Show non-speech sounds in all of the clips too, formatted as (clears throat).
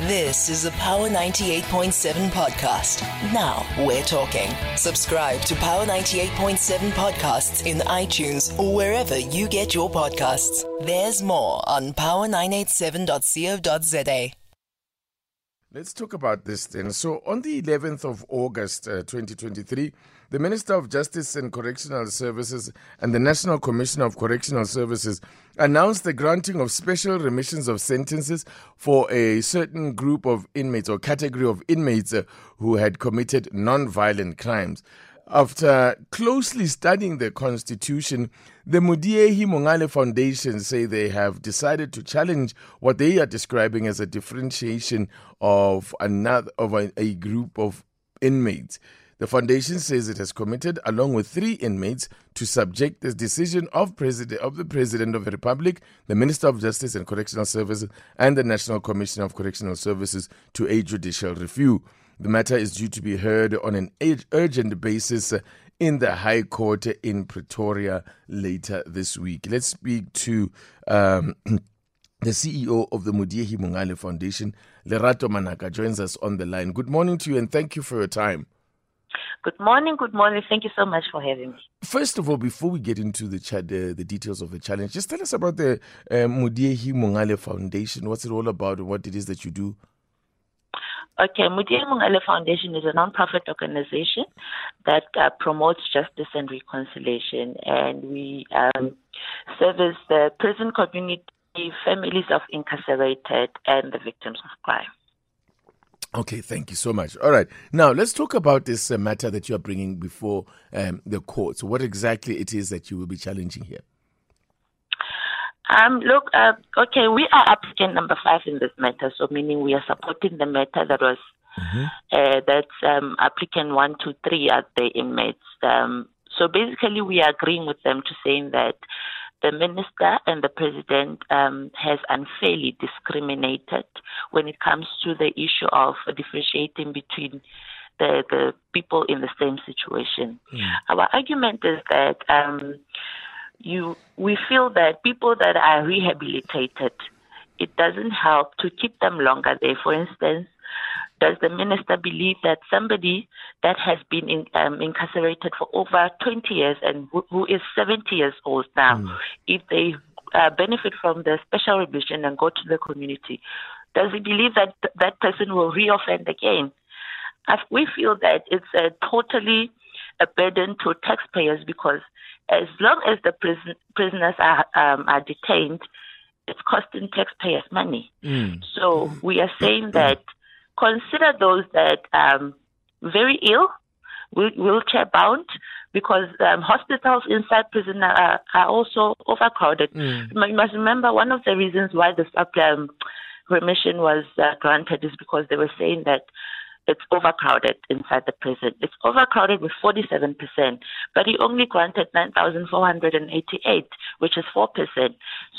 This is a Power 98.7 podcast. Now we're talking. Subscribe to Power 98.7 podcasts in iTunes or wherever you get your podcasts. There's more on power987.co.za. Let's talk about this then. So, on the 11th of August uh, 2023, the Minister of Justice and Correctional Services and the National Commission of Correctional Services announced the granting of special remissions of sentences for a certain group of inmates or category of inmates uh, who had committed non-violent crimes. After closely studying the Constitution, the Modiehi Mongale Foundation say they have decided to challenge what they are describing as a differentiation of another of a, a group of inmates. The foundation says it has committed, along with three inmates, to subject the decision of president of the President of the Republic, the Minister of Justice and Correctional Services, and the National Commissioner of Correctional Services to a judicial review. The matter is due to be heard on an urgent basis in the High Court in Pretoria later this week. Let's speak to um, (clears throat) the CEO of the Modiehi Mongale Foundation, Lerato Manaka, joins us on the line. Good morning to you and thank you for your time. Good morning. Good morning. Thank you so much for having me. First of all, before we get into the the, the, details of the challenge, just tell us about the uh, Modiehi Mongale Foundation. What's it all about and what it is that you do? Okay, Modiehi Mongale Foundation is a non-profit organization that uh, promotes justice and reconciliation, and we um, service the prison community, families of incarcerated, and the victims of crime. Okay, thank you so much. All right, now let's talk about this uh, matter that you are bringing before um, the courts. What exactly it is that you will be challenging here? Um, look, uh, okay, we are applicant number five in this matter, so meaning we are supporting the matter that was mm-hmm. uh, that's um, applicant one, two, three are the inmates. Um, so basically, we are agreeing with them to saying that the minister and the president um, has unfairly discriminated when it comes to the issue of differentiating between the, the people in the same situation. Mm. Our argument is that um, you we feel that people that are rehabilitated, it doesn't help to keep them longer there. For instance, does the minister believe that somebody that has been in, um, incarcerated for over 20 years and who, who is 70 years old now, mm. if they uh, benefit from the special revision and go to the community, does he believe that th- that person will reoffend again? we feel that it's a totally a burden to taxpayers because as long as the prison, prisoners are, um, are detained, it's costing taxpayers money. Mm. So we are saying that consider those that um very ill, wheelchair bound, because um, hospitals inside prison are, are also overcrowded. Mm. You must remember one of the reasons why the um, remission was uh, granted is because they were saying that it's overcrowded inside the prison. It's overcrowded with 47%, but he only granted 9,488, which is 4%.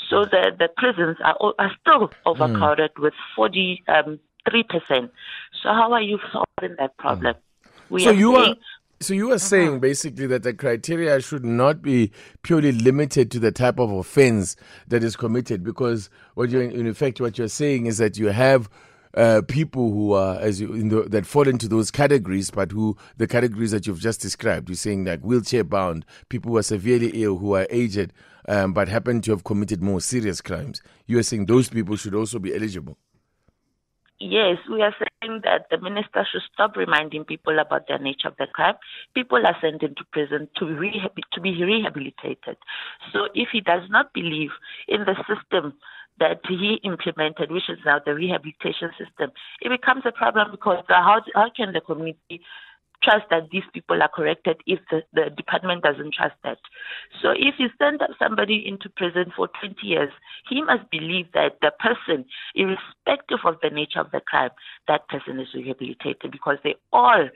So the, the prisons are, are still overcrowded mm. with 40, um, 3%. So how are you solving that problem? We so are you are so you are saying uh-huh. basically that the criteria should not be purely limited to the type of offense that is committed because what you in effect what you're saying is that you have uh, people who are as you the, that fall into those categories, but who the categories that you've just described. You're saying like wheelchair bound, people who are severely ill, who are aged, um, but happen to have committed more serious crimes. You are saying those people should also be eligible. Yes, we are saying that the minister should stop reminding people about the nature of the crime. People are sent into prison to, rehab- to be rehabilitated. So if he does not believe in the system that he implemented, which is now the rehabilitation system, it becomes a problem because how, how can the community trust that these people are corrected if the, the department doesn't trust that. So if you send somebody into prison for 20 years, he must believe that the person, irrespective of the nature of the crime, that person is rehabilitated because they all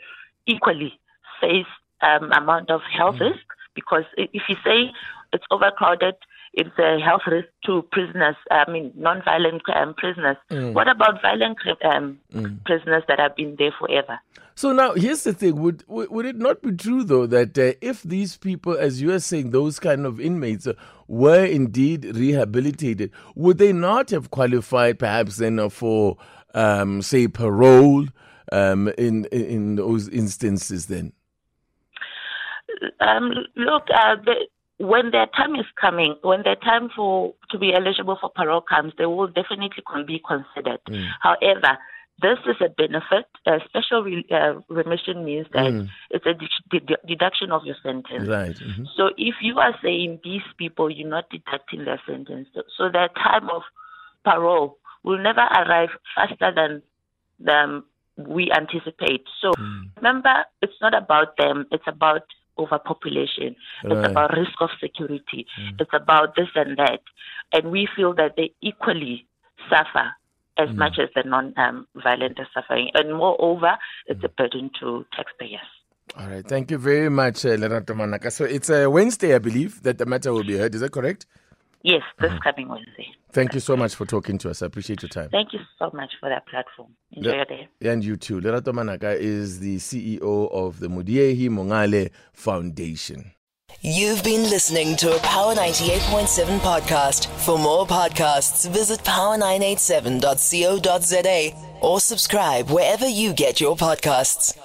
equally face um, amount of health mm-hmm. risk. Because if you say it's overcrowded, it's a health risk to prisoners, I mean, non-violent um, prisoners. Mm. What about violent um, mm. prisoners that have been there forever? So now, here's the thing: would would it not be true though that uh, if these people, as you are saying, those kind of inmates uh, were indeed rehabilitated, would they not have qualified perhaps then uh, for um, say, parole um, in, in those instances then? Um, look, uh, the, when their time is coming, when their time for to be eligible for parole comes, they will definitely be considered. Mm. However, this is a benefit. A special re, uh, remission means that mm. it's a de- de- deduction of your sentence. Right. Mm-hmm. So if you are saying these people, you're not deducting their sentence. So, so their time of parole will never arrive faster than than we anticipate. So mm. remember, it's not about them. It's about overpopulation. Right. It's about risk of security. Mm. It's about this and that. And we feel that they equally suffer as mm. much as the non-violent um, are suffering. And moreover, it's mm. a burden to taxpayers. All right. Thank you very much, uh, Lerato Manaka. So it's a uh, Wednesday, I believe, that the matter will be heard. Is that correct? Yes, this mm-hmm. coming Wednesday. Thank you so much for talking to us. I appreciate your time. Thank you so much for that platform. Enjoy Le- your day. And you too. Lerato Manaka is the CEO of the Modiehi Mongale Foundation. You've been listening to a Power 98.7 podcast. For more podcasts, visit power987.co.za or subscribe wherever you get your podcasts.